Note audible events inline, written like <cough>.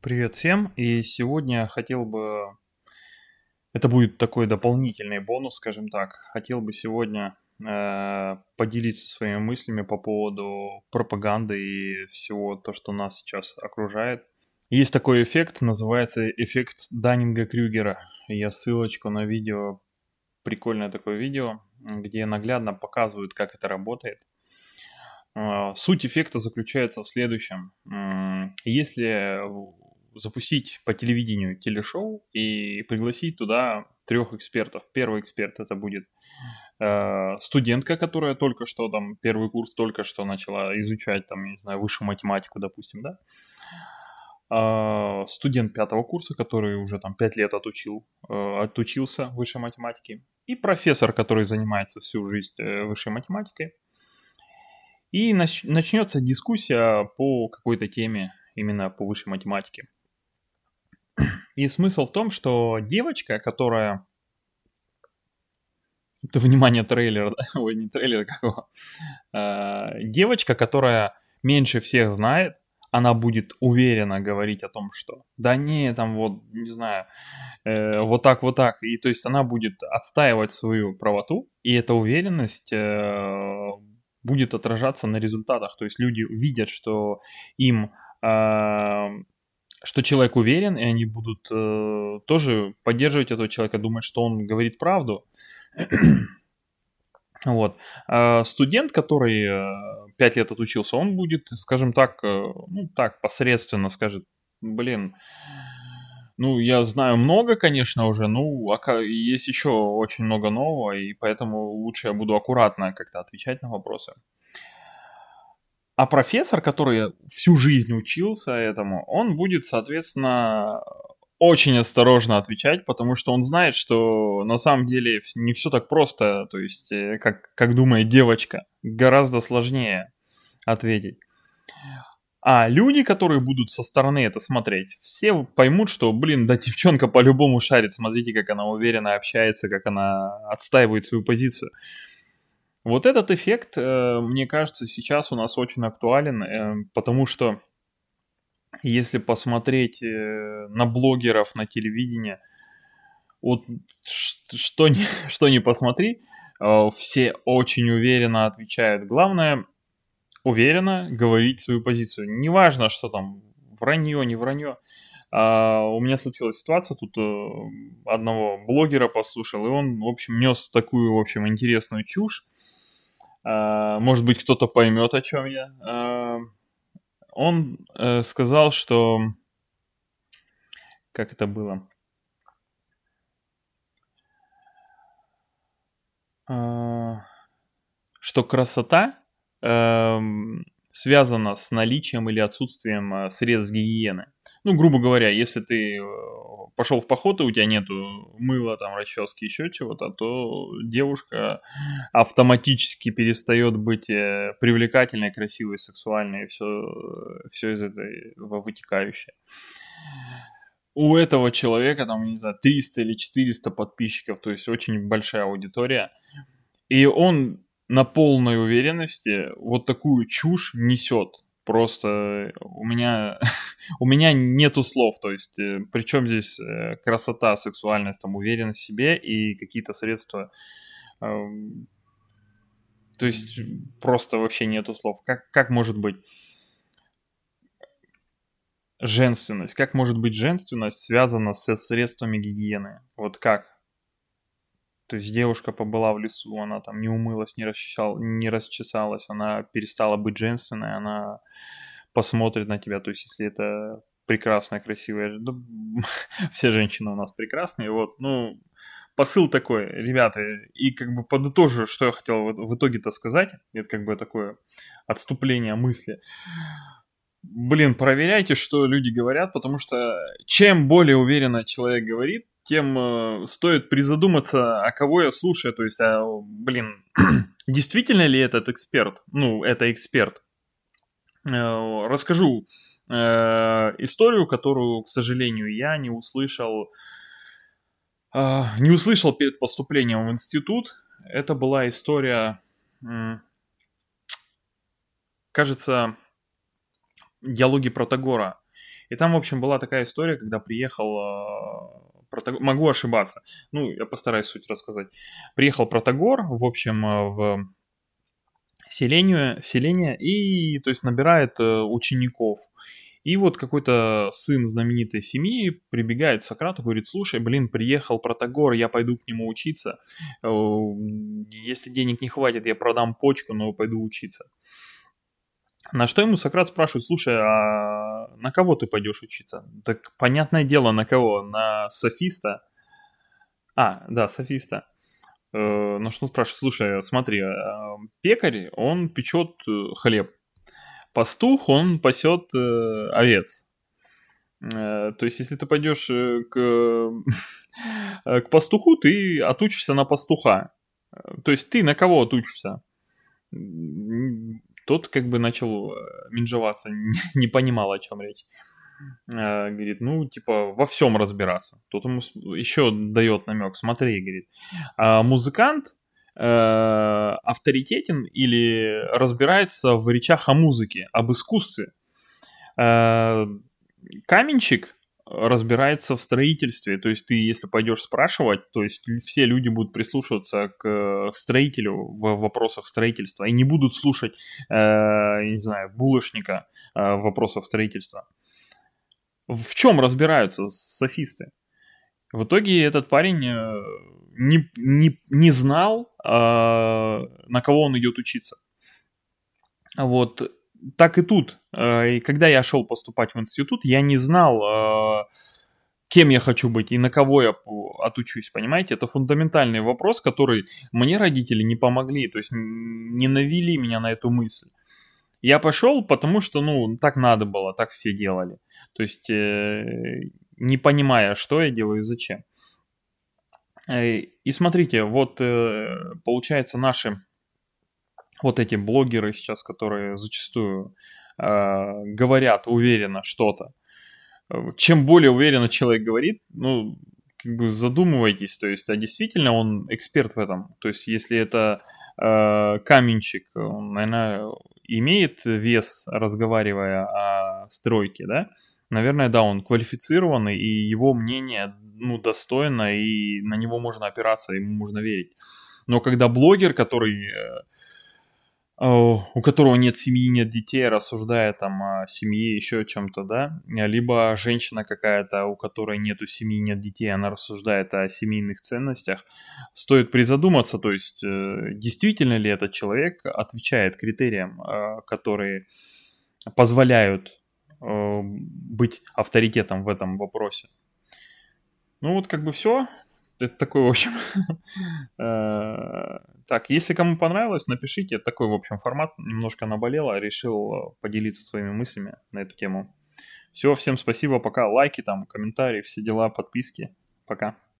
Привет всем, и сегодня хотел бы, это будет такой дополнительный бонус, скажем так, хотел бы сегодня э, поделиться своими мыслями по поводу пропаганды и всего то, что нас сейчас окружает. Есть такой эффект, называется эффект Даннинга-Крюгера. Я ссылочку на видео, прикольное такое видео, где наглядно показывают, как это работает. Э, суть эффекта заключается в следующем. Если запустить по телевидению телешоу и пригласить туда трех экспертов. Первый эксперт это будет э, студентка, которая только что там первый курс только что начала изучать там, не знаю, высшую математику, допустим, да. Э, студент пятого курса, который уже там пять лет отучил, э, отучился высшей математике. И профессор, который занимается всю жизнь э, высшей математикой. И нач- начнется дискуссия по какой-то теме именно по высшей математике. И смысл в том, что девочка, которая... Это внимание трейлера, да? Ой, не трейлер, какого. А, девочка, которая меньше всех знает, она будет уверенно говорить о том, что да не, там вот, не знаю, э, вот так, вот так. И то есть она будет отстаивать свою правоту, и эта уверенность э, будет отражаться на результатах. То есть люди видят, что им э, что человек уверен, и они будут э, тоже поддерживать этого человека, думать, что он говорит правду. <clears throat> вот. А студент, который э, 5 лет отучился, он будет, скажем так, э, ну так, посредственно скажет, блин, ну, я знаю много, конечно, уже, ну, а есть еще очень много нового, и поэтому лучше я буду аккуратно как-то отвечать на вопросы. А профессор, который всю жизнь учился этому, он будет, соответственно, очень осторожно отвечать, потому что он знает, что на самом деле не все так просто, то есть, э, как, как думает девочка, гораздо сложнее ответить. А люди, которые будут со стороны это смотреть, все поймут, что, блин, да девчонка по-любому шарит, смотрите, как она уверенно общается, как она отстаивает свою позицию. Вот этот эффект, э, мне кажется, сейчас у нас очень актуален, э, потому что если посмотреть э, на блогеров, на телевидение, вот что ни, <laughs> что ни посмотри, все очень уверенно отвечают. Главное, уверенно говорить свою позицию. Неважно, что там, вранье, не вранье. А, у меня случилась ситуация, тут одного блогера послушал, и он, в общем, нес такую, в общем, интересную чушь. А, может быть, кто-то поймет, о чем я. А, он э, сказал, что... Как это было? А, что красота эм, связана с наличием или отсутствием э, средств гигиены. Ну, грубо говоря, если ты э, пошел в поход, и у тебя нету мыла, там, расчески, еще чего-то, то девушка автоматически перестает быть э, привлекательной, красивой, сексуальной, и все, все из этого вытекающее. У этого человека, там, не знаю, 300 или 400 подписчиков, то есть очень большая аудитория, и он на полной уверенности вот такую чушь несет. Просто у меня, <laughs> у меня нету слов, то есть э, причем здесь э, красота, сексуальность, там, уверенность в себе и какие-то средства. Эм, то есть просто вообще нету слов. Как, как может быть женственность? Как может быть женственность связана со средствами гигиены? Вот как? То есть девушка побыла в лесу, она там не умылась, не, расчесал, не расчесалась, она перестала быть женственной, она посмотрит на тебя. То есть если это прекрасная, красивая... Ну, <laughs> все женщины у нас прекрасные, вот, ну, посыл такой, ребята, и как бы подытожу, что я хотел в итоге-то сказать, это как бы такое отступление мысли. Блин, проверяйте, что люди говорят, потому что чем более уверенно человек говорит, тем э, стоит призадуматься, а кого я слушаю. То есть, а, блин, <clears throat> действительно ли этот эксперт? Ну, это эксперт. Э, расскажу э, историю, которую, к сожалению, я не услышал, не услышал перед поступлением в институт. Это была история, кажется, диалоги Протагора. И там, в общем, была такая история, когда приехал э, Протагор, могу ошибаться, ну, я постараюсь суть рассказать. Приехал Протагор, в общем, э, в селение, селение и, то есть, набирает э, учеников. И вот какой-то сын знаменитой семьи прибегает к Сократу, говорит, слушай, блин, приехал Протагор, я пойду к нему учиться. Если денег не хватит, я продам почку, но пойду учиться. На что ему Сократ спрашивает, слушай, а на кого ты пойдешь учиться? Так понятное дело, на кого? На софиста? А, да, софиста. Э, на что спрашивает, слушай, смотри, а, пекарь, он печет э, хлеб. Пастух, он пасет э, овец. То есть, если ты пойдешь к, к пастуху, ты отучишься на пастуха. То есть, ты на кого отучишься? Тот как бы начал э, минжеваться, <laughs> не понимал, о чем речь. Э, говорит, ну, типа, во всем разбираться. Тот ему еще дает намек, смотри, говорит, а музыкант э, авторитетен или разбирается в речах о музыке, об искусстве. Каменщик разбирается в строительстве. То есть ты, если пойдешь спрашивать, то есть все люди будут прислушиваться к строителю в вопросах строительства и не будут слушать, э, не знаю, булочника э, в вопросах строительства. В чем разбираются софисты? В итоге этот парень э, не, не, не знал, э, на кого он идет учиться. Вот так и тут. Э, и когда я шел поступать в институт, я не знал, э, кем я хочу быть и на кого я отучусь, понимаете? Это фундаментальный вопрос, который мне родители не помогли, то есть не навели меня на эту мысль. Я пошел, потому что, ну, так надо было, так все делали. То есть, э, не понимая, что я делаю и зачем. И смотрите, вот получается наши вот эти блогеры сейчас, которые зачастую э, говорят уверенно что-то, чем более уверенно человек говорит, ну, как бы задумывайтесь, то есть, а действительно он эксперт в этом. То есть, если это э, каменщик, он, наверное, имеет вес, разговаривая о стройке, да, наверное, да, он квалифицированный, и его мнение, ну, достойно, и на него можно опираться, ему можно верить. Но когда блогер, который э, у которого нет семьи, нет детей, рассуждая там о семье, еще о чем-то, да, либо женщина какая-то, у которой нету семьи, нет детей, она рассуждает о семейных ценностях, стоит призадуматься, то есть э, действительно ли этот человек отвечает критериям, э, которые позволяют э, быть авторитетом в этом вопросе. Ну вот как бы все. Это такой, в общем, <laughs> Так, если кому понравилось, напишите. Такой, в общем, формат. Немножко наболело. Решил э, поделиться своими мыслями на эту тему. Все, всем спасибо. Пока. Лайки там, комментарии, все дела, подписки. Пока.